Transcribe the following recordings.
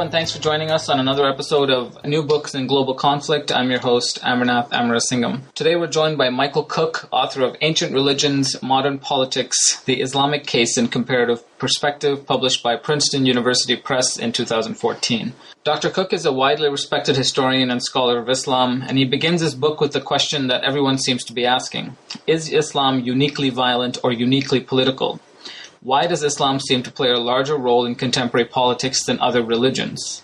And thanks for joining us on another episode of New Books in Global Conflict. I'm your host, Amarnath Amarasingam. Today we're joined by Michael Cook, author of Ancient Religions, Modern Politics, The Islamic Case in Comparative Perspective, published by Princeton University Press in 2014. Dr. Cook is a widely respected historian and scholar of Islam, and he begins his book with the question that everyone seems to be asking Is Islam uniquely violent or uniquely political? Why does Islam seem to play a larger role in contemporary politics than other religions?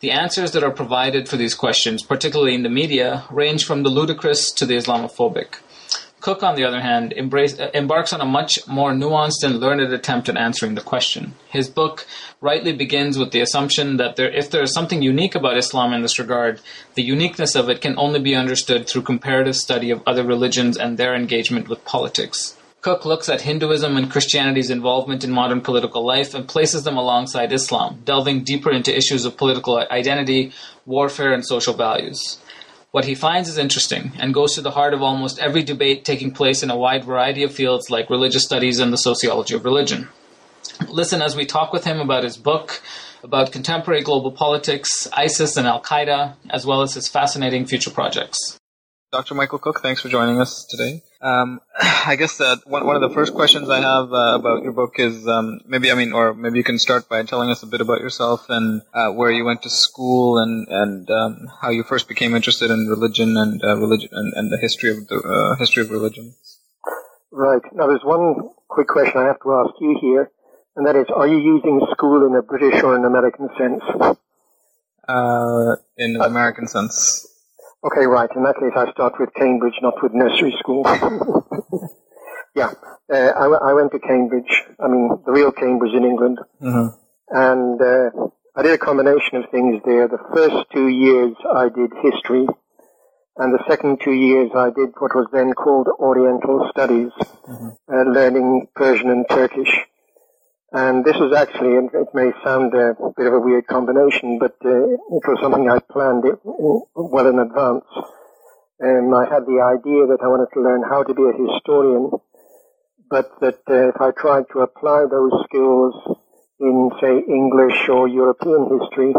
The answers that are provided for these questions, particularly in the media, range from the ludicrous to the Islamophobic. Cook, on the other hand, embrace, uh, embarks on a much more nuanced and learned attempt at answering the question. His book rightly begins with the assumption that there, if there is something unique about Islam in this regard, the uniqueness of it can only be understood through comparative study of other religions and their engagement with politics. Cook looks at Hinduism and Christianity's involvement in modern political life and places them alongside Islam, delving deeper into issues of political identity, warfare, and social values. What he finds is interesting and goes to the heart of almost every debate taking place in a wide variety of fields like religious studies and the sociology of religion. Listen as we talk with him about his book, about contemporary global politics, ISIS and Al Qaeda, as well as his fascinating future projects. Dr. Michael Cook, thanks for joining us today. Um, I guess uh, one, one of the first questions I have uh, about your book is um, maybe I mean, or maybe you can start by telling us a bit about yourself and uh, where you went to school and and um, how you first became interested in religion and uh, religion and, and, the history of the uh, history of religion. Right. Now, there's one quick question I have to ask you here, and that is: Are you using school in a British or an American sense? Uh, in an American sense. Okay, right. In that case, I start with Cambridge, not with nursery school. yeah, uh, I, I, went to Cambridge. I mean, the real Cambridge in England. Mm-hmm. And uh, I did a combination of things there. The first two years I did history, and the second two years I did what was then called Oriental Studies, mm-hmm. uh, learning Persian and Turkish. And this was actually, it may sound a bit of a weird combination, but uh, it was something I planned it well in advance. And I had the idea that I wanted to learn how to be a historian, but that uh, if I tried to apply those skills in, say, English or European history,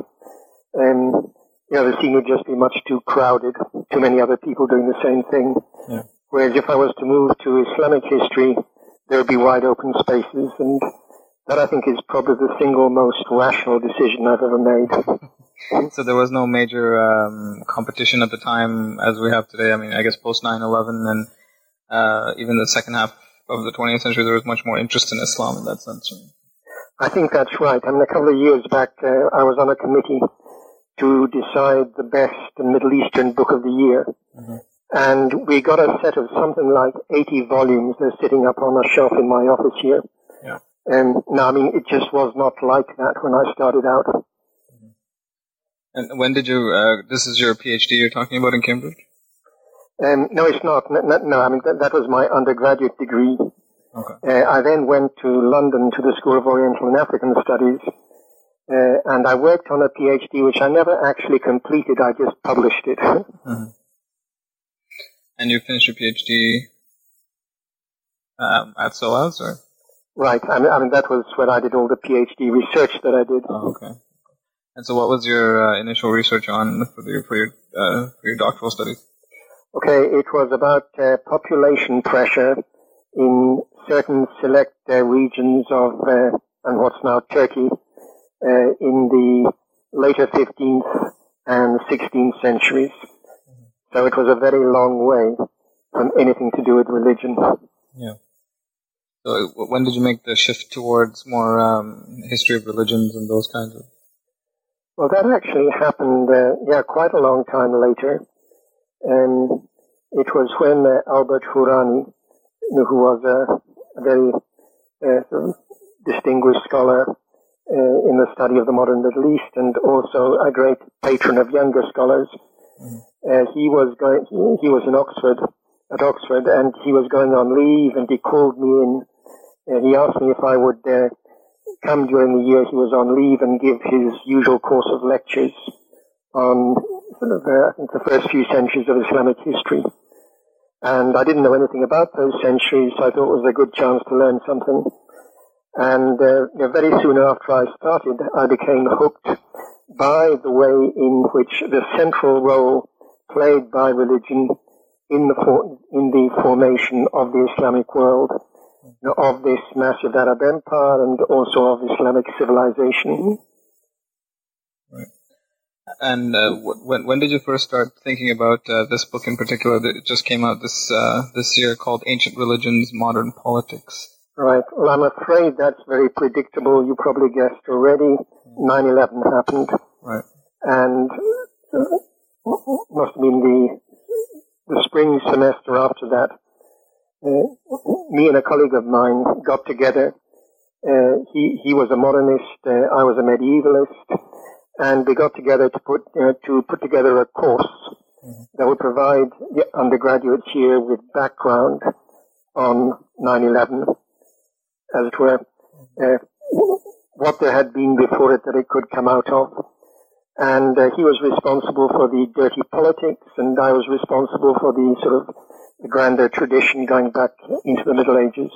um, you know, the scene would just be much too crowded, too many other people doing the same thing. Yeah. Whereas if I was to move to Islamic history, there would be wide open spaces and that I think is probably the single most rational decision I've ever made. so there was no major um, competition at the time as we have today. I mean, I guess post 9/11 and uh, even the second half of the 20th century, there was much more interest in Islam in that sense. I think that's right. I mean, a couple of years back, uh, I was on a committee to decide the best Middle Eastern book of the year. Mm-hmm. And we got a set of something like 80 volumes. They're sitting up on a shelf in my office here. Yeah. And no, I mean, it just was not like that when I started out. And when did you, uh, this is your PhD you're talking about in Cambridge? Um, no, it's not. No, no I mean, that, that, was my undergraduate degree. Okay. Uh, I then went to London to the School of Oriental and African Studies, uh, and I worked on a PhD which I never actually completed. I just published it. Mm-hmm. And you finished your PhD um, at SOAS, or? Right. I mean, I mean, that was when I did all the PhD research that I did. Oh, okay. And so, what was your uh, initial research on for your for your uh, for your doctoral studies? Okay, it was about uh, population pressure in certain select uh, regions of uh, and what's now Turkey uh, in the later 15th and 16th centuries. Mm-hmm. So it was a very long way from anything to do with religion. Yeah. So when did you make the shift towards more um, history of religions and those kinds of? Well, that actually happened, uh, yeah, quite a long time later. And it was when uh, Albert Hourani, who was a, very uh, distinguished scholar uh, in the study of the modern Middle East and also a great patron of younger scholars. Mm. Uh, he was going, he, he, was in Oxford, at Oxford, and he was going on leave, and he called me in. And he asked me if I would uh, come during the year he was on leave and give his usual course of lectures on sort of, uh, I think the first few centuries of Islamic history. And I didn't know anything about those centuries, so I thought it was a good chance to learn something. And uh, you know, very soon after I started, I became hooked by the way in which the central role played by religion in the for, in the formation of the Islamic world, of this massive Arab empire, and also of Islamic civilization. Right. And uh, when when did you first start thinking about uh, this book in particular that just came out this uh, this year called Ancient Religions, Modern Politics? Right. Well, I'm afraid that's very predictable. You probably guessed already. 9/11 happened. Right. And uh, must have been the the spring semester after that. Uh, me and a colleague of mine got together. Uh, he he was a modernist. I was a medievalist and we got together to put uh, to put together a course mm-hmm. that would provide the undergraduates here with background on 9/11, as it were, uh, what there had been before it that it could come out of. And uh, he was responsible for the dirty politics, and I was responsible for the sort of the grander tradition going back into the Middle Ages.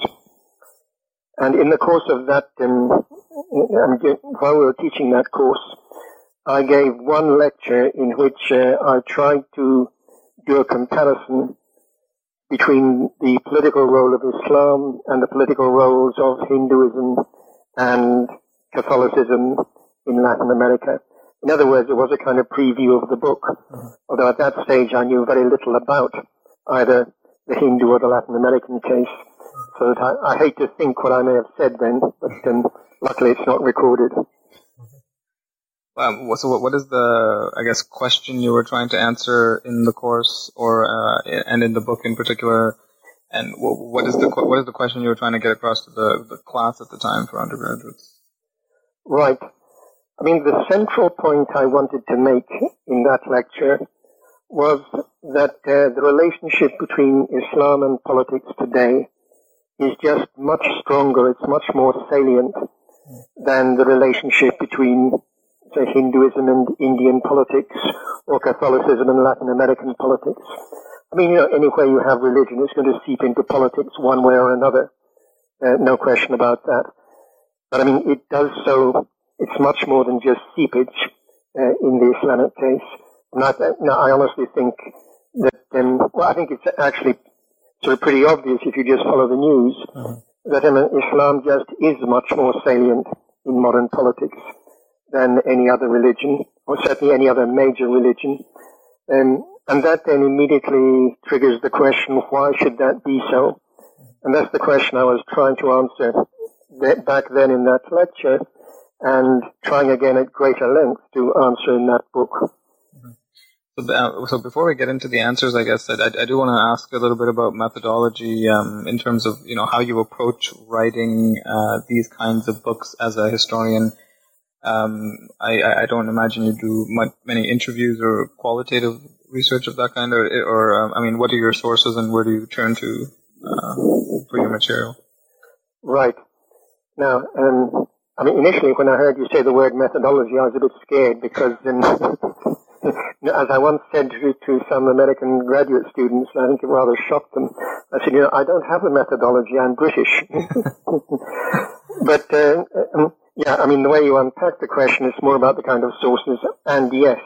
And in the course of that, um, while we were teaching that course, I gave one lecture in which uh, I tried to do a comparison between the political role of Islam and the political roles of Hinduism and Catholicism in Latin America. In other words, it was a kind of preview of the book, mm-hmm. although at that stage I knew very little about either the Hindu or the Latin American case. So that I, I hate to think what I may have said then, but um, luckily it's not recorded. Um, so what, what is the, I guess, question you were trying to answer in the course or, uh, and in the book in particular? And what is the, what is the question you were trying to get across to the, the class at the time for undergraduates? Right. I mean, the central point I wanted to make in that lecture was that uh, the relationship between Islam and politics today is just much stronger, it's much more salient than the relationship between say, Hinduism and Indian politics or Catholicism and Latin American politics. I mean, you know, anywhere you have religion, it's going to seep into politics one way or another. Uh, no question about that. But I mean, it does so, it's much more than just seepage uh, in the Islamic case. Not, no, I honestly think that, um, well, I think it's actually sort of pretty obvious if you just follow the news mm-hmm. that um, Islam just is much more salient in modern politics than any other religion, or certainly any other major religion. Um, and that then immediately triggers the question, why should that be so? And that's the question I was trying to answer back then in that lecture and trying again at greater length to answer in that book. So, before we get into the answers, I guess I, I do want to ask a little bit about methodology um, in terms of you know how you approach writing uh, these kinds of books as a historian. Um, I, I don't imagine you do much, many interviews or qualitative research of that kind, or, or um, I mean, what are your sources and where do you turn to uh, for your material? Right. Now, um, I mean, initially when I heard you say the word methodology, I was a bit scared because, um, as I once said to, to some American graduate students, I think it rather shocked them. I said, you know, I don't have a methodology. I'm British. but uh, um, yeah, I mean, the way you unpack the question is more about the kind of sources. And yes,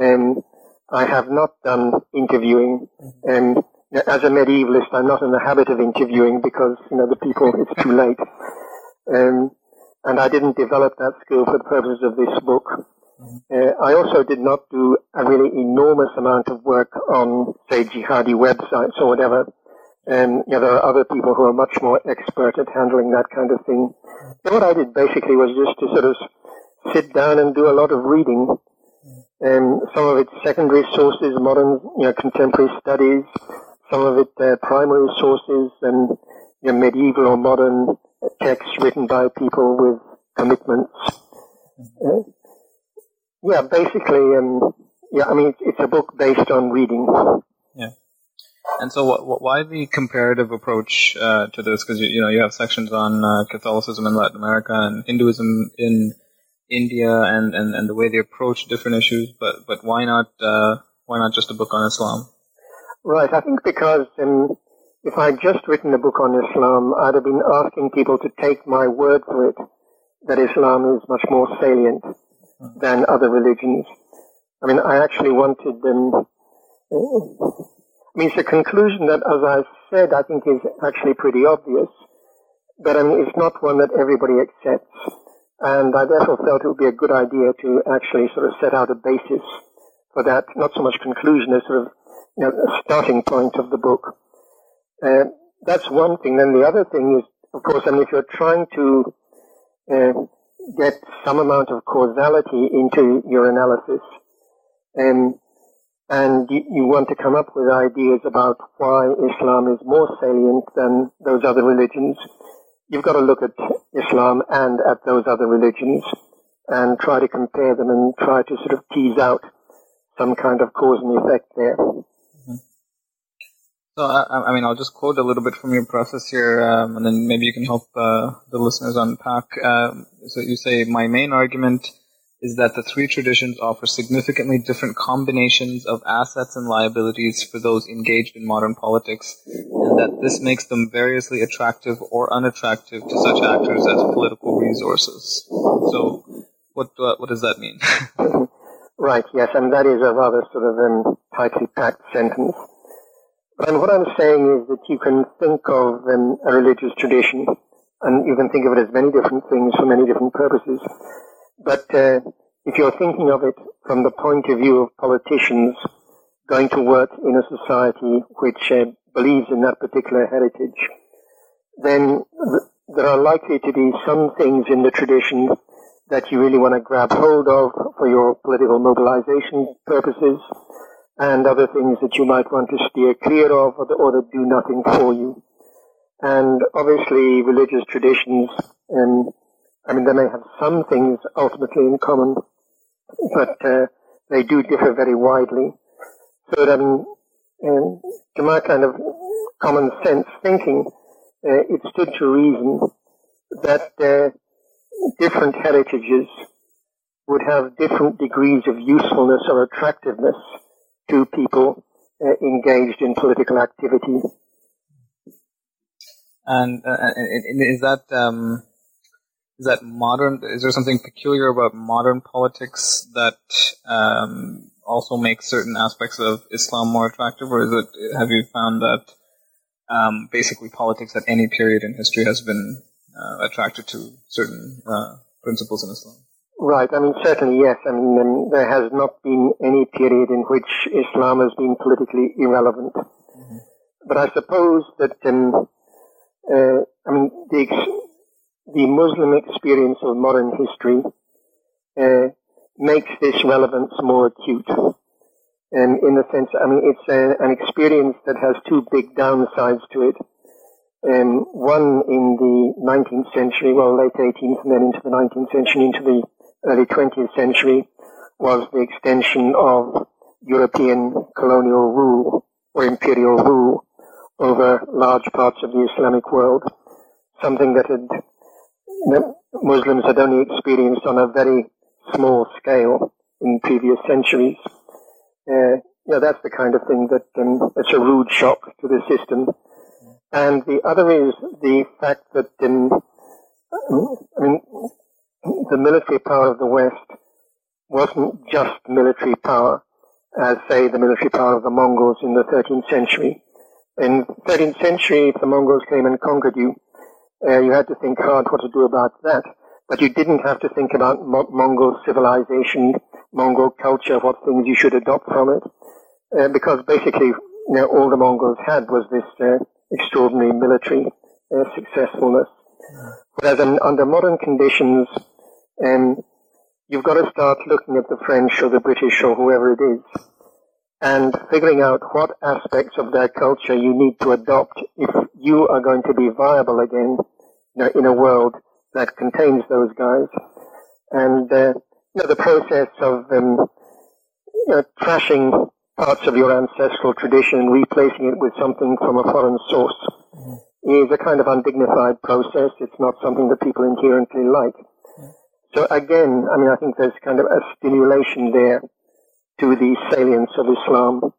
um, I have not done interviewing. Um, as a medievalist, I'm not in the habit of interviewing because, you know, the people, it's too late. Um, and I didn't develop that skill for the purposes of this book. Uh, I also did not do a really enormous amount of work on, say, jihadi websites or whatever. You know, there are other people who are much more expert at handling that kind of thing. And what I did basically was just to sort of sit down and do a lot of reading. And some of it secondary sources, modern, you know, contemporary studies, some of it uh, primary sources and you know, medieval or modern texts written by people with commitments. Uh, yeah, basically, um, yeah, I mean, it's, a book based on reading. Yeah. And so, what, what, why the comparative approach uh, to this? Because you, you, know you have sections on uh, Catholicism in Latin America and Hinduism in India, and, and, and the way they approach different issues. But but why not uh, why not just a book on Islam? Right. I think because um, if I'd just written a book on Islam, I'd have been asking people to take my word for it that Islam is much more salient than other religions. I mean, I actually wanted them. I mean, it's a conclusion that, as I said, I think is actually pretty obvious, but I mean, it's not one that everybody accepts. And I therefore felt it would be a good idea to actually sort of set out a basis for that, not so much conclusion as sort of you know, a starting point of the book. Uh, that's one thing. Then the other thing is, of course, I mean, if you're trying to uh, get some amount of causality into your analysis, um, and you, you, want to come up with ideas about why Islam is more salient than those other religions, you've got to look at Islam and at those other religions and try to compare them and try to sort of tease out some kind of cause and effect there. So, I, I, mean, I'll just quote a little bit from your process here, um, and then maybe you can help uh, the listeners unpack. Um, so, you say, My main argument is that the three traditions offer significantly different combinations of assets and liabilities for those engaged in modern politics, and that this makes them variously attractive or unattractive to such actors as political resources. So, what, what does that mean? right, yes, and that is a rather sort of um, tightly packed sentence. And what I'm saying is that you can think of um, a religious tradition, and you can think of it as many different things for many different purposes. But uh, if you're thinking of it from the point of view of politicians going to work in a society which uh, believes in that particular heritage, then th- there are likely to be some things in the tradition that you really want to grab hold of for your political mobilization purposes and other things that you might want to steer clear of or, or that do nothing for you. And obviously religious traditions, um, I mean, they may have some things ultimately in common, but uh, they do differ very widely. So that, um, um, to my kind of common sense thinking, uh, it stood to reason that uh, different heritages would have different degrees of usefulness or attractiveness to people uh, engaged in political activity. And, uh, is that um, is that modern? Is there something peculiar about modern politics that um, also makes certain aspects of Islam more attractive, or is it? Have you found that um, basically politics at any period in history has been uh, attracted to certain uh, principles in Islam? Right. I mean, certainly, yes. I mean, um, there has not been any period in which Islam has been politically irrelevant. Mm-hmm. But I suppose that, um, uh, I mean, the, the Muslim experience of modern history uh, makes this relevance more acute. And in the sense, I mean, it's a, an experience that has two big downsides to it. Um, one in the 19th century, well, late 18th and then into the 19th century, into the early 20th century was the extension of European colonial rule or imperial rule over large parts of the Islamic world, something that had that Muslims had only experienced on a very small scale in previous centuries. Uh, yeah, that's the kind of thing that um, it's a rude shock to the system. And the other is the fact that, um, I mean, the military power of the West wasn't just military power, as say the military power of the Mongols in the 13th century. In 13th century, if the Mongols came and conquered you, uh, you had to think hard what to do about that. But you didn't have to think about Mo- Mongol civilization, Mongol culture, what things you should adopt from it, uh, because basically, you know, all the Mongols had was this uh, extraordinary military uh, successfulness. Whereas in, under modern conditions, and you've got to start looking at the French or the British or whoever it is and figuring out what aspects of their culture you need to adopt if you are going to be viable again you know, in a world that contains those guys. And, uh, you know, the process of, um, you know, trashing parts of your ancestral tradition and replacing it with something from a foreign source mm. is a kind of undignified process. It's not something that people inherently like. So again, I mean, I think there's kind of a stimulation there to the salience of Islam.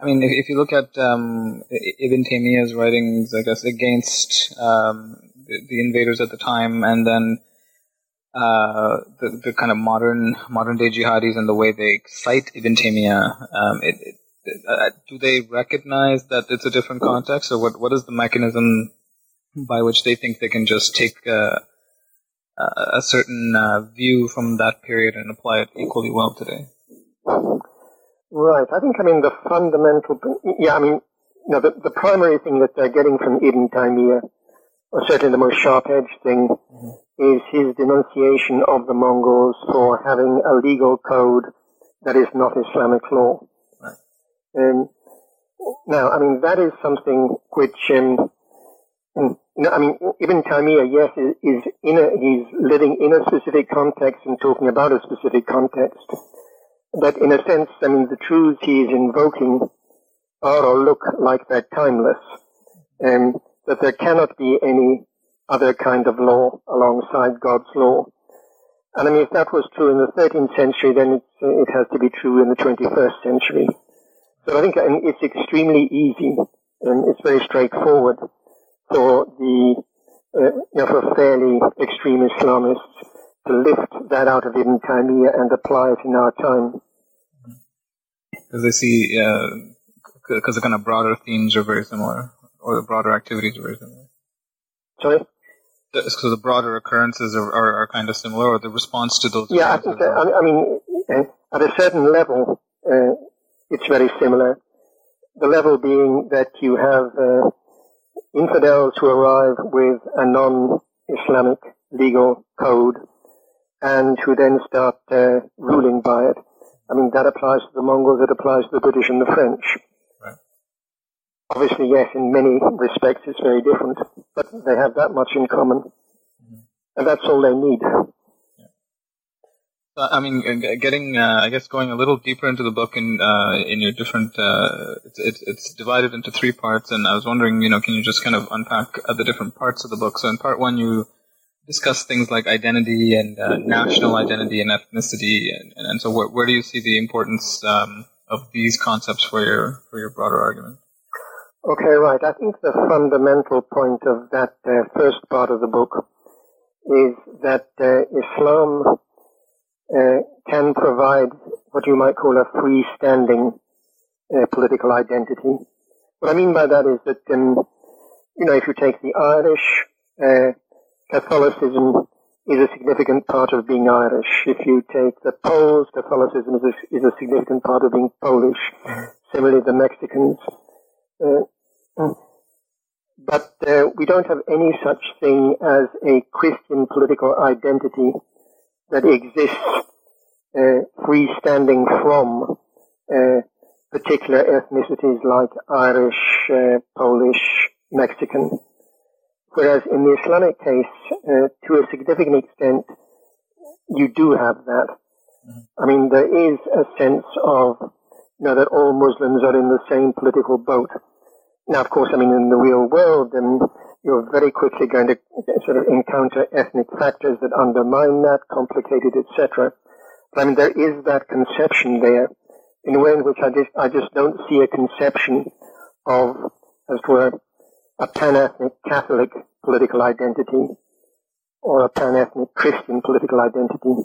I mean, if, you look at um, Ibn Taymiyyah's writings, I guess, against um, the, invaders at the time, and then uh, the, the kind of modern modern day jihadis and the way they cite Ibn Taymiyyah, um, it, it, uh, do they recognize that it's a different context, or what? What is the mechanism by which they think they can just take uh, a certain uh, view from that period and apply it equally well today? Right. I think, I mean, the fundamental, yeah, I mean, you know, the, the primary thing that they're getting from Ibn Taymiyyah, or certainly the most sharp-edged thing, mm-hmm. is his denunciation of the Mongols for having a legal code that is not Islamic law. Right. Um, now, I mean, that is something which, um, Mm. you know, I mean, Ibn Taymiyyah, yes, is, in a, he's living in a specific context and talking about a specific context. But in a sense, I mean, the truths he is invoking are or look like they're timeless, and that there cannot be any other kind of law alongside God's law. And I mean, if that was true in the 13th century, then it has to be true in the 21st century. So I think I mean, it's extremely easy and it's very straightforward for the, uh, you know, for fairly extreme Islamists to lift that out of Ibn Taymiyyah and apply it in our time. Because they see, because uh, the kind of broader themes are very similar, or the broader activities are very similar. Sorry? So the broader occurrences are, are, are kind of similar, or the response to those. Yeah, I think. That, I mean, at a certain level, uh, it's very similar. The level being that you have uh, infidels who arrive with a non-Islamic legal code and who then start uh, ruling by it. I mean, that applies to the Mongols, it applies to the British and the French. Right. Obviously, yes, in many respects it's very different, but they have that much in common. Mm-hmm. And that's all they need. Uh, I mean, getting, uh, I guess, going a little deeper into the book in uh, in your different, uh, it's, it's, divided into three parts, and I was wondering, you know, can you just kind of unpack the different parts of the book? So in part one, you discuss things like identity and uh, national identity and ethnicity, and, and so where, where do you see the importance um, of these concepts for your for your broader argument? Okay, right. I think the fundamental point of that uh, first part of the book is that Islam uh, can provide what you might call a freestanding uh, political identity. What I mean by that is that, um, you know, if you take the Irish, uh, Catholicism is a significant part of being Irish. If you take the Poles, Catholicism is a, is a significant part of being Polish. Similarly, the Mexicans. Uh, but uh, we don't have any such thing as a Christian political identity that exists uh, freestanding from uh, particular ethnicities like Irish, uh, Polish, Mexican. Whereas in the Islamic case, uh, to a significant extent, you do have that. Mm-hmm. I mean, there is a sense of, you know, that all Muslims are in the same political boat. Now, of course, I mean, in the real world, and you're very quickly going to sort of encounter ethnic factors that undermine that, complicated, etc. I mean, there is that conception there in a way in which I just, I just don't see a conception of, as it were, a pan-ethnic Catholic political identity or a pan-ethnic Christian political identity.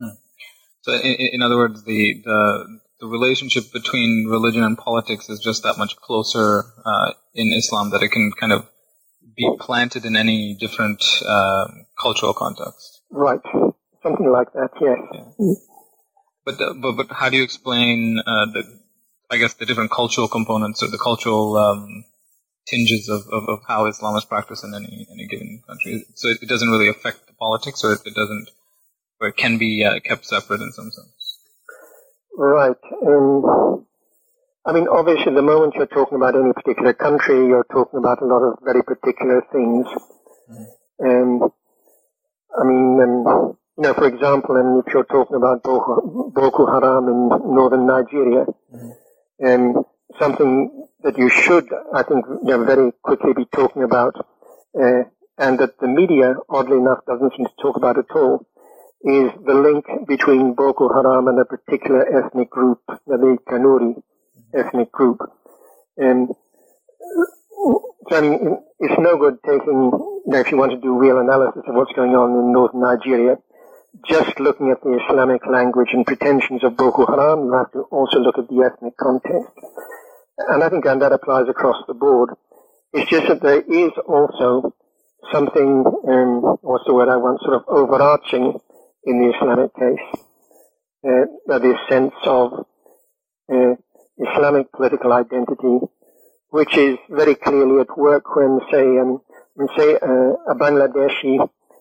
Hmm. So, in, in, other words, the, the the relationship between religion and politics is just that much closer uh, in Islam that it can kind of be planted in any different uh, cultural context. Right, something like that. Yes. Yeah. But, uh, but but how do you explain uh, the I guess the different cultural components or the cultural um, tinges of, of, of, how Islam is practiced in any any given country? So it, doesn't really affect the politics, or it, doesn't, or it can be uh, kept separate in some sense. Right. Um, I mean, obviously, the moment you're talking about any particular country, you're talking about a lot of very particular things. Mm-hmm. Um, I mean, um, you know, for example, and if you're talking about Boko, Boko Haram in northern Nigeria, mm-hmm. um, something that you should, I think, you know, very quickly be talking about, uh, and that the media, oddly enough, doesn't seem to talk about at all, is the link between Boko Haram and a particular ethnic group, the Kanuri ethnic group. And mean, it's no good taking, if you want to do real analysis of what's going on in northern Nigeria, just looking at the Islamic language and pretensions of Boko Haram, you have to also look at the ethnic context. And I think and that applies across the board. It's just that there is also something, um, what's the word I want, sort of overarching in the Islamic case. Uh, this sense of uh, Islamic political identity, which is very clearly at work when, say, um, when say uh, a Bangladeshi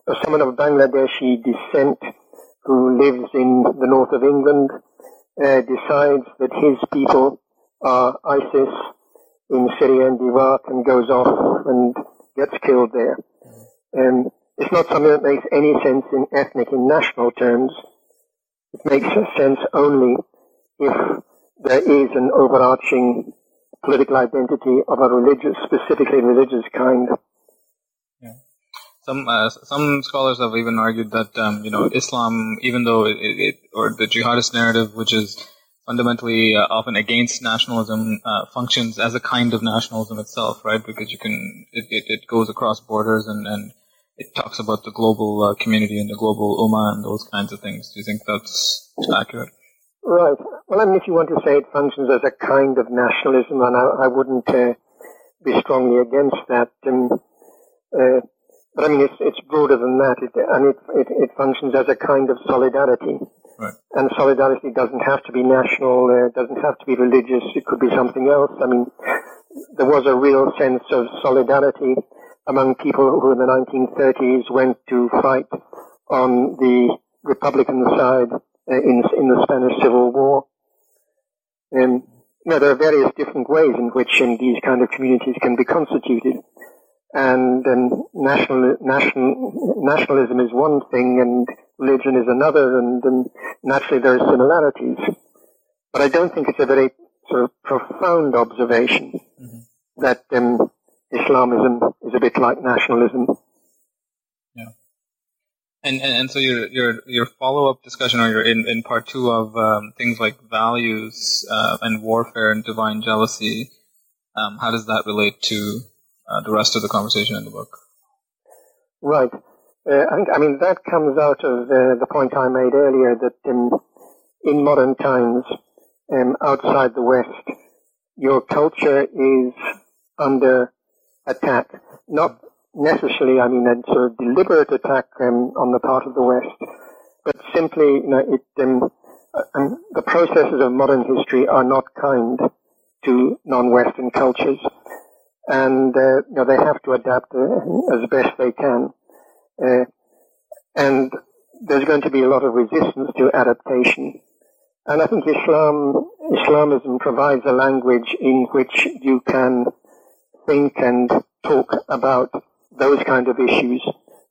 or someone of Bangladeshi descent who lives in the north of England uh, decides that his people are ISIS in Syria and Iraq and goes off and gets killed there. And it's not something that makes any sense in ethnic and national terms. It makes sense only if there is an overarching political identity of a religious, specifically religious kind. Yeah. Some uh, some scholars have even argued that um, you know Islam, even though it, it, or the jihadist narrative, which is fundamentally uh, often against nationalism, uh, functions as a kind of nationalism itself, right? Because you can it, it, it goes across borders and and it talks about the global uh, community and the global ummah and those kinds of things. Do you think that's accurate? Right. Well, I mean, if you want to say it functions as a kind of nationalism, and I, I wouldn't uh, be strongly against that. And, uh, but I mean, it's, it's broader than that. It, and it, it, it functions as a kind of solidarity. Right. And solidarity doesn't have to be national, uh, doesn't have to be religious, it could be something else. I mean, there was a real sense of solidarity among people who in the 1930s went to fight on the Republican side uh, in, in the Spanish Civil War. And you know, there are various different ways in which um, these kind of communities can be constituted. And um, national, national, nationalism is one thing and religion is another and, and naturally there are similarities. But I don't think it's a very sort of profound observation mm-hmm. that um, Islamism is a bit like nationalism. And, and, and so your your your follow up discussion, or your in, in part two of um, things like values uh, and warfare and divine jealousy, um, how does that relate to uh, the rest of the conversation in the book? Right. Uh, I, think, I mean that comes out of uh, the point I made earlier that in in modern times, um, outside the West, your culture is under attack, not necessarily, I mean, a sort of deliberate attack um, on the part of the West, but simply, you know, it, um, uh, um, the processes of modern history are not kind to non-Western cultures, and uh, you know they have to adapt uh, as best they can, uh, and there's going to be a lot of resistance to adaptation. And I think Islam, Islamism provides a language in which you can think and talk about those kind of issues,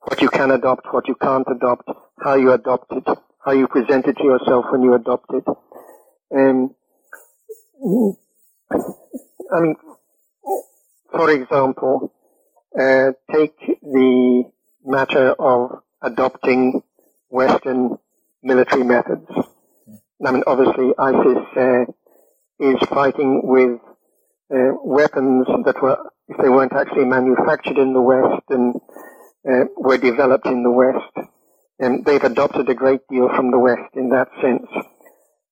what you can adopt, what you can't adopt, how you adopt it, how you present it to yourself when you adopt it. Um, I mean, for example, uh, take the matter of adopting Western military methods. I mean, obviously, ISIS uh, is fighting with uh, weapons that were if they weren't actually manufactured in the West and uh, were developed in the West. And they've adopted a great deal from the West in that sense.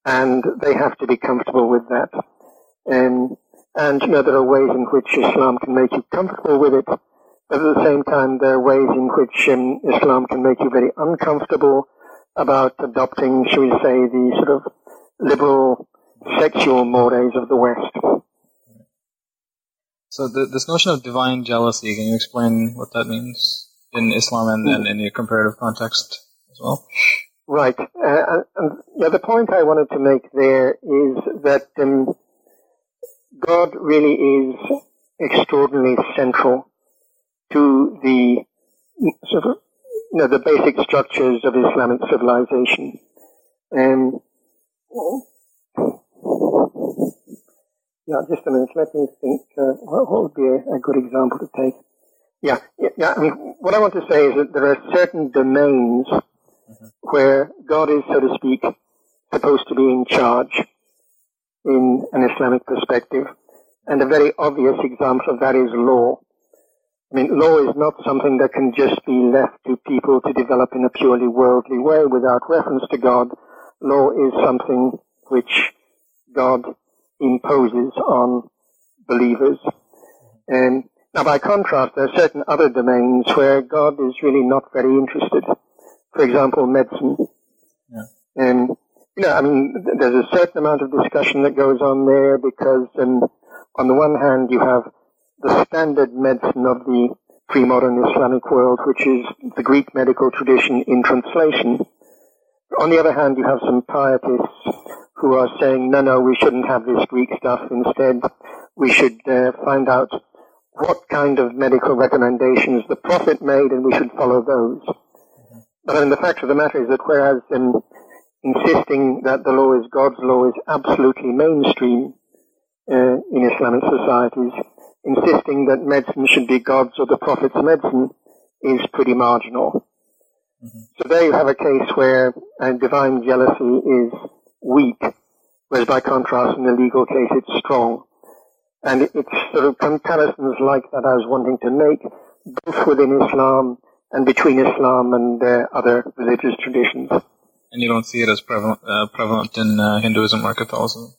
And they have to be comfortable with that. And, and you know, there are ways in which Islam can make you comfortable with it. But at the same time, there are ways in which um, Islam can make you very uncomfortable about adopting, shall we say, the sort of liberal sexual mores of the West. So the, this notion of divine jealousy, can you explain what that means in Islam and, and in your comparative context as well? Right. Uh, yeah, the point I wanted to make there is that um, God really is extraordinarily central to the sort of, you know, the basic structures of Islamic civilization. Um, yeah, just a minute. Let me think. Uh, what would be a, a, good example to take? Yeah, yeah. I mean, what I want to say is that there are certain domains mm-hmm. where God is, so to speak, supposed to be in charge in an Islamic perspective. And a very obvious example of that is law. I mean, law is not something that can just be left to people to develop in a purely worldly way without reference to God. Law is something which God imposes on believers. And now by contrast, there are certain other domains where God is really not very interested. For example, medicine. Yeah. And, you know, I mean, there's a certain amount of discussion that goes on there because um, on the one hand, you have the standard medicine of the pre-modern Islamic world, which is the Greek medical tradition in translation. On the other hand, you have some pietists who are saying, no, no, we shouldn't have this Greek stuff. Instead, we should uh, find out what kind of medical recommendations the Prophet made and we should follow those. But I mean, the fact of the matter is that whereas in insisting that the law is God's law is absolutely mainstream, uh, in Islamic societies, insisting that medicine should be God's or the Prophet's medicine is pretty marginal. Mm-hmm. So there you have a case where uh, divine jealousy is weak, whereas by contrast in the legal case it's strong. And it's sort of comparisons like that I was wanting to make, both within Islam and between Islam and uh, other religious traditions. And you don't see it as prevalent, uh, prevalent in uh, Hinduism or Catholicism?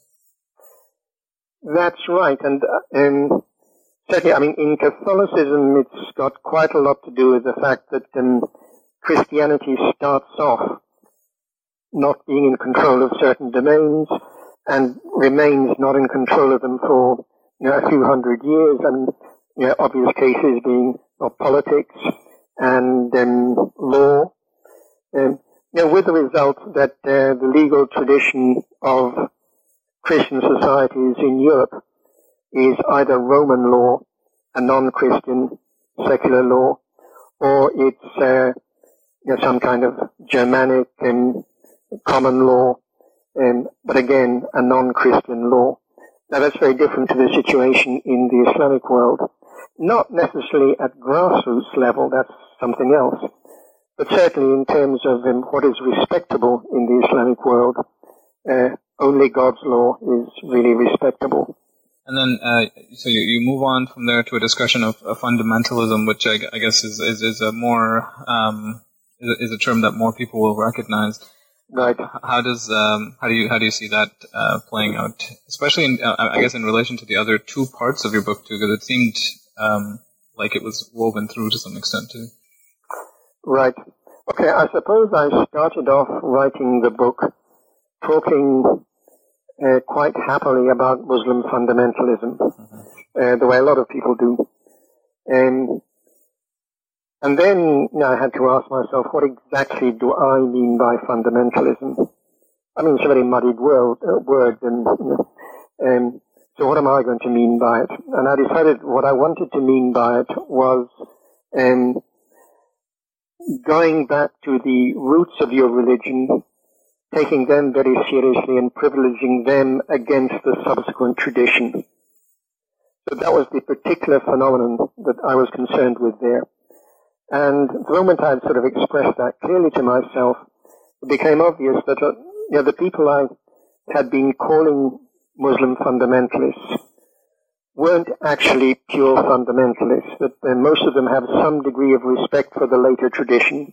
That's right, and um, certainly, I mean, in Catholicism, it's got quite a lot to do with the fact that um, Christianity starts off not being in control of certain domains and remains not in control of them for you know, a few hundred years, and you know, obvious cases being of politics and um, law. Um, you know, with the result that uh, the legal tradition of Christian societies in Europe is either Roman law, a non-Christian secular law, or it's uh, you know, some kind of Germanic and common law, um, but again, a non-Christian law. Now that's very different to the situation in the Islamic world. Not necessarily at grassroots level, that's something else, but certainly in terms of um, what is respectable in the Islamic world, uh, only God's law is really respectable. And then, uh, so you, you move on from there to a discussion of, of fundamentalism, which I, I, guess is, is, is a more, um, is, a term that more people will recognize. Right. How does, um, how do you, how do you see that, uh, playing out? Especially in, uh, I guess in relation to the other two parts of your book too, because it seemed, um, like it was woven through to some extent too. Right. Okay, I suppose I started off writing the book talking uh, quite happily about Muslim fundamentalism, mm-hmm. uh, the way a lot of people do. Um, and then you know, I had to ask myself, what exactly do I mean by fundamentalism? I mean, it's a very muddied word, uh, word and you know, um, so what am I going to mean by it? And I decided what I wanted to mean by it was um, going back to the roots of your religion taking them very seriously and privileging them against the subsequent tradition. So that was the particular phenomenon that I was concerned with there. And the moment I had sort of expressed that clearly to myself, it became obvious that uh, you know, the people I had been calling Muslim fundamentalists weren't actually pure fundamentalists, that uh, most of them have some degree of respect for the later tradition.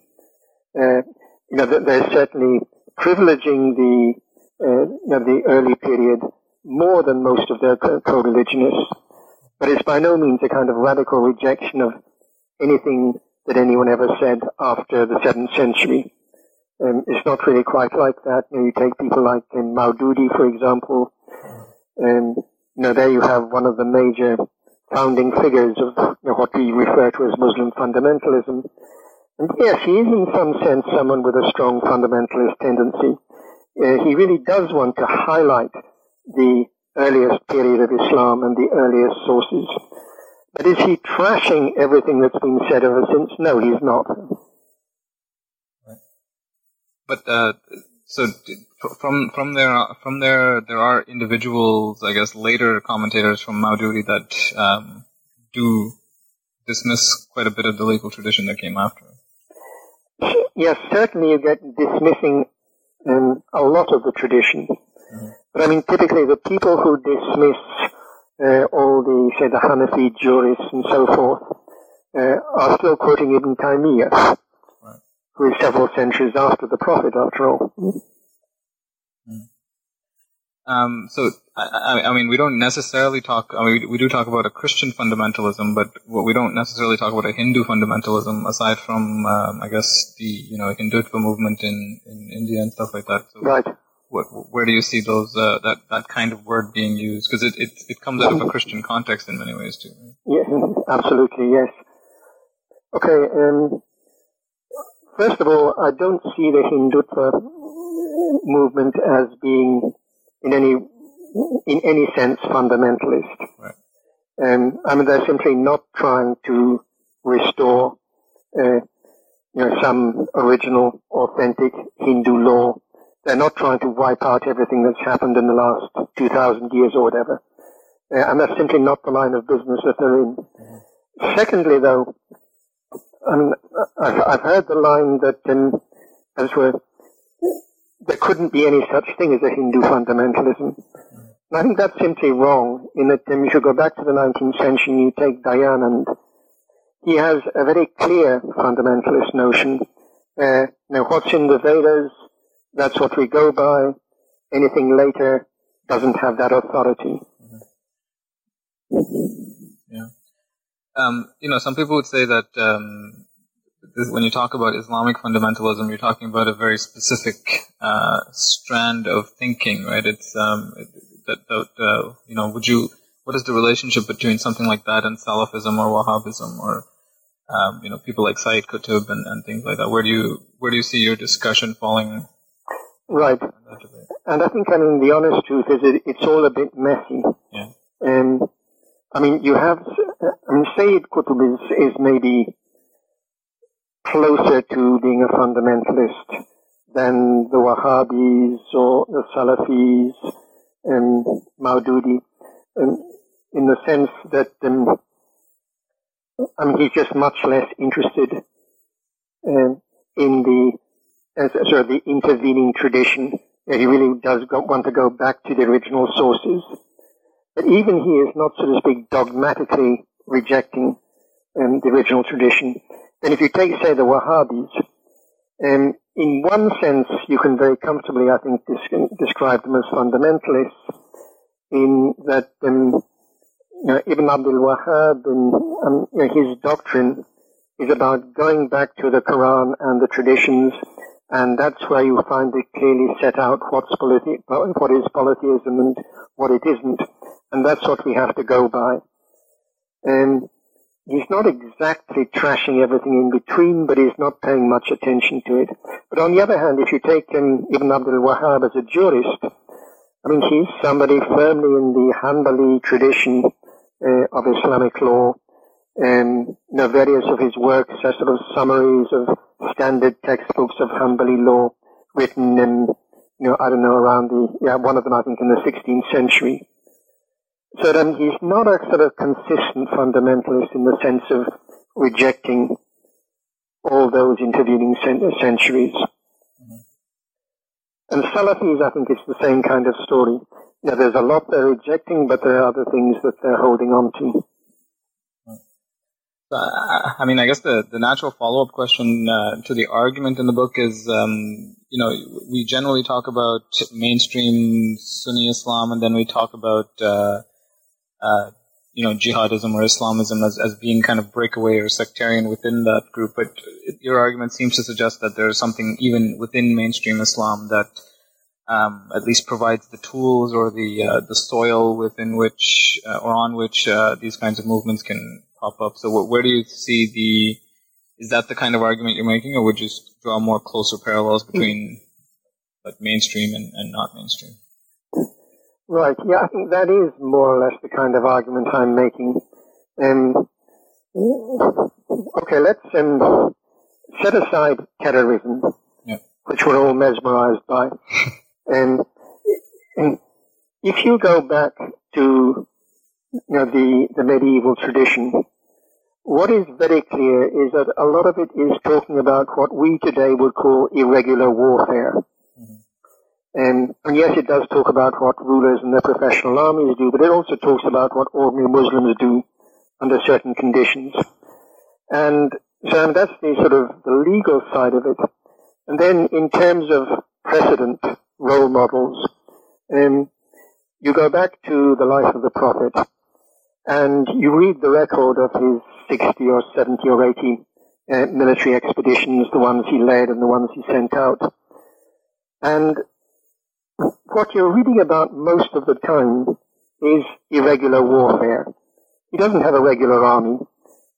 Uh, you know, they're certainly privileging the uh, you know, the early period more than most of their co-religionists, but it's by no means a kind of radical rejection of anything that anyone ever said after the seventh century. Um, it's not really quite like that. You, know, you take people like um, Maududi, for example, and you know there you have one of the major founding figures of you know, what we refer to as Muslim fundamentalism. And yes, he is in some sense someone with a strong fundamentalist tendency. Uh, he really does want to highlight the earliest period of Islam and the earliest sources. But is he trashing everything that's been said ever since? No, he's not. But uh, so from from there from there there are individuals, I guess, later commentators from Maududi that um, do dismiss quite a bit of the legal tradition that came after. Yes, certainly you get dismissing um, a lot of the tradition. Mm-hmm. But I mean, typically the people who dismiss all the, say, the Hanafi jurists and so forth, uh, are still quoting Ibn Taymiyyah, right. who is several centuries after the Prophet, after all. Mm. Um, so, I, I, mean, we don't necessarily talk, I mean, we do talk about a Christian fundamentalism, but what we don't necessarily talk about a Hindu fundamentalism, aside from, um, I guess, the, you know, Hindutva movement in, in India and stuff like that. So right. What, where do you see those, uh, that, that kind of word being used? Because it, it, it comes out of a Christian context in many ways, too. Right? Yeah, absolutely, yes. Okay, um, first of all, I don't see the Hindutva movement as being in any in any sense fundamentalist. Right. Um, I mean, they're simply not trying to restore, uh, you know, some original, authentic Hindu law. They're not trying to wipe out everything that's happened in the last 2,000 years or whatever. Uh, and that's simply not the line of business that they're in. Secondly, though, I mean, I've, I've heard the line that, um, as we're there couldn't be any such thing as a Hindu fundamentalism. And I think that's simply wrong, in that um, you go back to the 19th century and you take Dayanand, he has a very clear fundamentalist notion. Uh, now, what's in the Vedas, that's what we go by. Anything later doesn't have that authority. Yeah. Um, you know, some people would say that um, when you talk about Islamic fundamentalism, you're talking about a very specific uh, strand of thinking, right? It's um, that, that uh, you know, would you? What is the relationship between something like that and Salafism or Wahhabism or um, you know people like Sayyid Qutb and, and things like that? Where do you where do you see your discussion falling? Right, and I think I mean the honest truth is it, it's all a bit messy. Yeah. Um, I mean, you have, I mean, Sayyid Qutb is, is maybe closer to being a fundamentalist than the Wahhabis or the Salafis and Maududi, and in the sense that um, I mean he's just much less interested um, in the uh, sort of the intervening tradition. He really does go, want to go back to the original sources, but even he is not, so to speak, dogmatically rejecting um, the original tradition. And if you take, say, the Wahhabis, um, in one sense, you can very comfortably, I think, describe them as fundamentalists in that um, you know, Ibn Abdul Wahhab and um, you know, his doctrine is about going back to the Quran and the traditions, and that's where you find it clearly set out what's polyti- what is polytheism and what it isn't, and that's what we have to go by. And he's not exactly trashing everything in between, but he's not paying much attention to it. But on the other hand, if you take um, Ibn Abdul Wahhab as a jurist, I mean, he's somebody firmly in the Hanbali tradition uh, of Islamic law. And you know, various of his works are sort of summaries of standard textbooks of Hanbali law written in, you know, I don't know, around the, yeah, one of them I think in the 16th century. So then he's not a sort of consistent fundamentalist in the sense of rejecting all those intervening centuries. Mm-hmm. And Salafis, I think, it's the same kind of story. Yeah, there's a lot they're rejecting, but there are other things that they're holding on to. I mean, I guess the, the natural follow up question uh, to the argument in the book is, um, you know, we generally talk about mainstream Sunni Islam, and then we talk about uh, uh, you know, jihadism or Islamism as, as being kind of breakaway or sectarian within that group. But your argument seems to suggest that there's something even within mainstream Islam that um, at least provides the tools or the uh, the soil within which uh, or on which uh, these kinds of movements can pop up. So, where do you see the is that the kind of argument you're making, or would you draw more closer parallels between like mainstream and, and not mainstream? Right. Yeah, I think that is more or less the kind of argument I'm making. Um, okay, let's um, set aside terrorism, yeah. which we're all mesmerized by. and, and if you go back to you know, the, the medieval tradition, what is very clear is that a lot of it is talking about what we today would call irregular warfare. And, and yes, it does talk about what rulers and their professional armies do, but it also talks about what ordinary Muslims do under certain conditions. And so that's the sort of the legal side of it. And then in terms of precedent, role models, um, you go back to the life of the Prophet and you read the record of his 60 or 70 or 80 uh, military expeditions, the ones he led and the ones he sent out. And what you're reading about most of the time is irregular warfare. He doesn't have a regular army.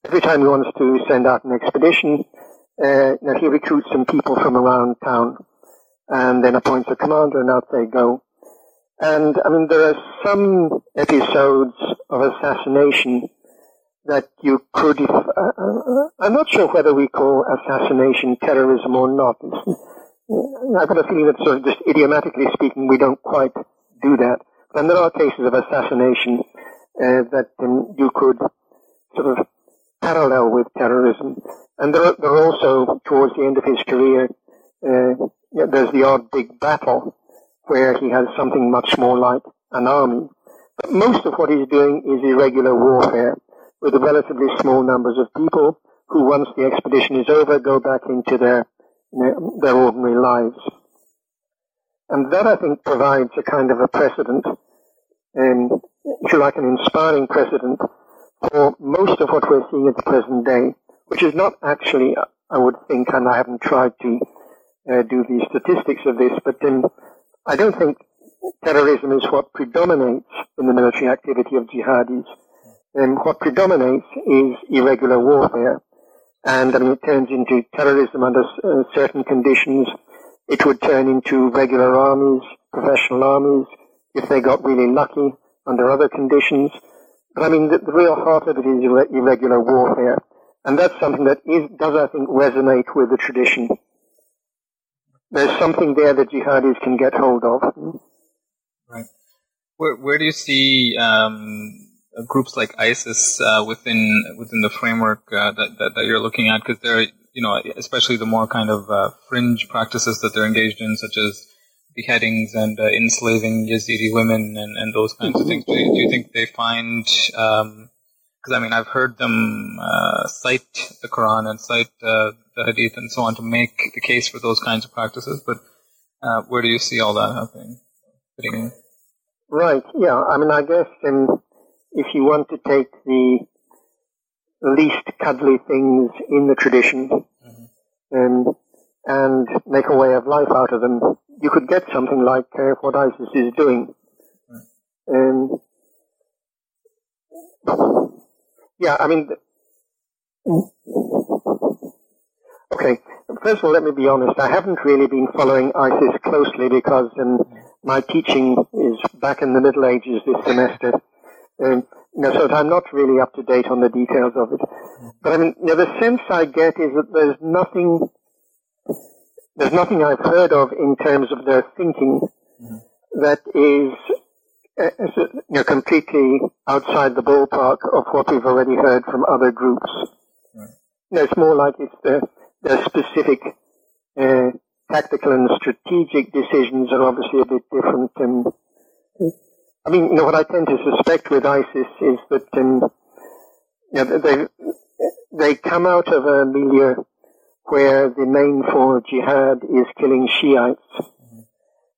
Every time he wants to send out an expedition, uh, he recruits some people from around town and then appoints a commander and out they go. And I mean, there are some episodes of assassination that you could, uh, uh, I'm not sure whether we call assassination terrorism or not. I've got a feeling that sort of just idiomatically speaking, we don't quite do that. And there are cases of assassination uh, that um, you could sort of parallel with terrorism. And there are, there are also, towards the end of his career, uh, there's the odd big battle where he has something much more like an army. But most of what he's doing is irregular warfare with relatively small numbers of people who, once the expedition is over, go back into their their ordinary lives. And that, I think, provides a kind of a precedent, um, if you like, an inspiring precedent for most of what we're seeing at the present day, which is not actually, I would think, and I haven't tried to uh, do the statistics of this, but um, I don't think terrorism is what predominates in the military activity of jihadis. Um, what predominates is irregular warfare. And I mean, it turns into terrorism under uh, certain conditions. It would turn into regular armies, professional armies, if they got really lucky under other conditions. But I mean, the, the real heart of it is irregular warfare. And that's something that is, does, I think, resonate with the tradition. There's something there that jihadis can get hold of. Right. Where, where do you see um, groups like ISIS uh, within within the framework uh, that, that, that you're looking at? Because they're you know especially the more kind of uh, fringe practices that they're engaged in, such as beheadings and uh, enslaving Yazidi women and, and those kinds of things. Do you, do you think they find? Because um, I mean, I've heard them uh, cite the Quran and cite uh, the Hadith and so on to make the case for those kinds of practices, but where do you see all that happening? Right. Yeah. I mean, I guess in if you want to take the least cuddly things in the tradition mm-hmm. um, and make a way of life out of them, you could get something like uh, what ISIS is doing. Right. Um, yeah, I mean, okay. First of all, let me be honest. I haven't really been following ISIS closely because um, my teaching is back in the Middle Ages this semester. Um, you know, so I'm not really up to date on the details of it. But I mean, you know, the sense I get is that there's nothing, there's nothing I've heard of in terms of their thinking that is, uh, you know, completely outside the ballpark of what we've already heard from other groups. Right. You know, it's more like it's the, the specific uh, tactical and strategic decisions are obviously a bit different. And I mean, you know, what I tend to suspect with ISIS is that um, you know, they they come out of a milieu where the main form of jihad is killing Shiites.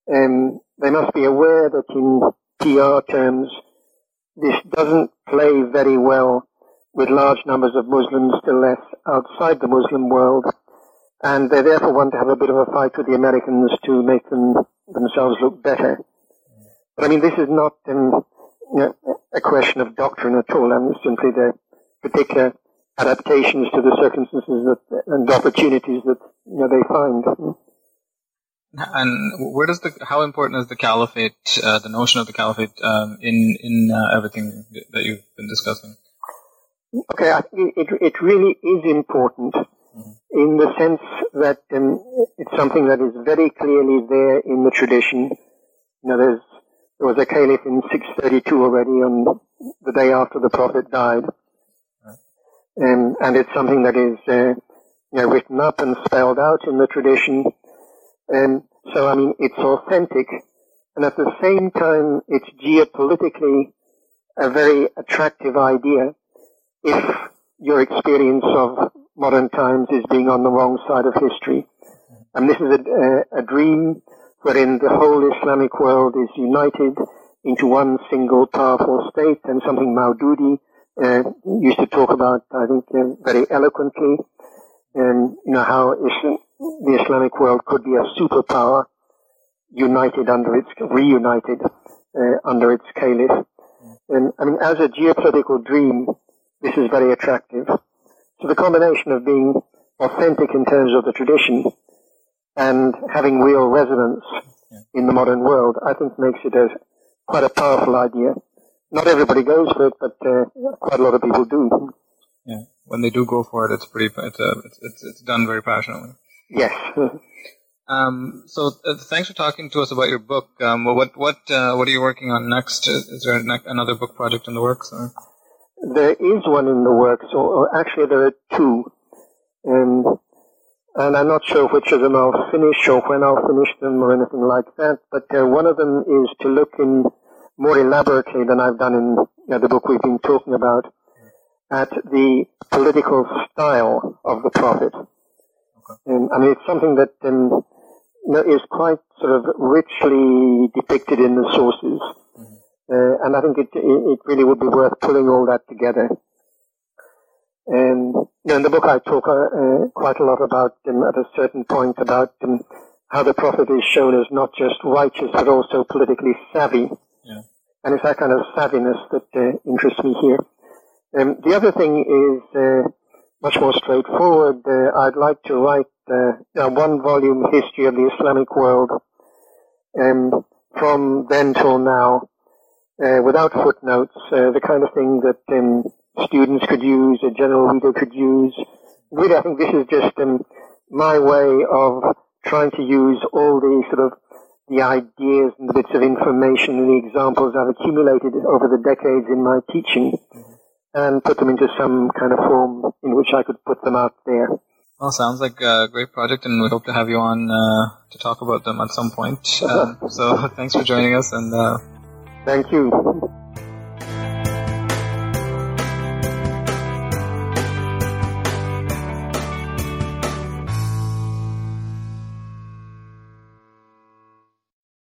And they must be aware that in PR terms, this doesn't play very well with large numbers of Muslims, still less outside the Muslim world. And they therefore want to have a bit of a fight with the Americans to make them themselves look better. But I mean, this is not um, you know, a question of doctrine at all. I mean, simply the particular adaptations to the circumstances that, and opportunities that you know, they find. And where does the how important is the caliphate, uh, the notion of the caliphate, um, in in uh, everything that you've been discussing? Okay, I think it it really is important in the sense that um, it's something that is very clearly there in the tradition. You know, there's there was a caliph in 632 already on the day after the prophet died, um, and it's something that is uh, you know written up and spelled out in the tradition. And so, I mean, it's authentic, and at the same time, it's geopolitically a very attractive idea if your experience of modern times is being on the wrong side of history. And this is a, a, dream wherein the whole Islamic world is united into one single powerful state and something Maududi uh, used to talk about, I think, uh, very eloquently, and you know how Islam, the Islamic world could be a superpower united under its, reunited uh, under its caliph. And I mean, as a geopolitical dream, this is very attractive. So the combination of being authentic in terms of the tradition and having real resonance in the modern world, I think makes it a quite a powerful idea. Not everybody goes for it, but uh, quite a lot of people do. Yeah, when they do go for it, it's pretty. It's uh, it's, it's, it's done very passionately. Yes. Um, so uh, thanks for talking to us about your book. Um, what what uh, what are you working on next? Is there another book project in the works? Or? There is one in the works, or, or actually there are two, and and I'm not sure which of them I'll finish or when I'll finish them or anything like that. But uh, one of them is to look in more elaborately than I've done in you know, the book we've been talking about at the political style of the prophet. Okay. And I mean, it's something that um, you know, is quite sort of richly depicted in the sources. Mm-hmm. Uh, and I think it, it really would be worth pulling all that together. And in the book I talk uh, uh, quite a lot about, um, at a certain point, about um, how the prophet is shown as not just righteous, but also politically savvy. Yeah. And it's that kind of savviness that uh, interests me here. Um, the other thing is uh, much more straightforward. Uh, I'd like to write uh, a one-volume history of the Islamic world um, from then till now, uh, without footnotes, uh, the kind of thing that um, students could use, a general reader could use. Really, I think this is just um, my way of trying to use all the sort of the ideas and the bits of information and the examples I've accumulated over the decades in my teaching and put them into some kind of form in which I could put them out there. Well, sounds like a great project, and we hope to have you on uh, to talk about them at some point. Uh, so, thanks for joining us, and uh... Thank you.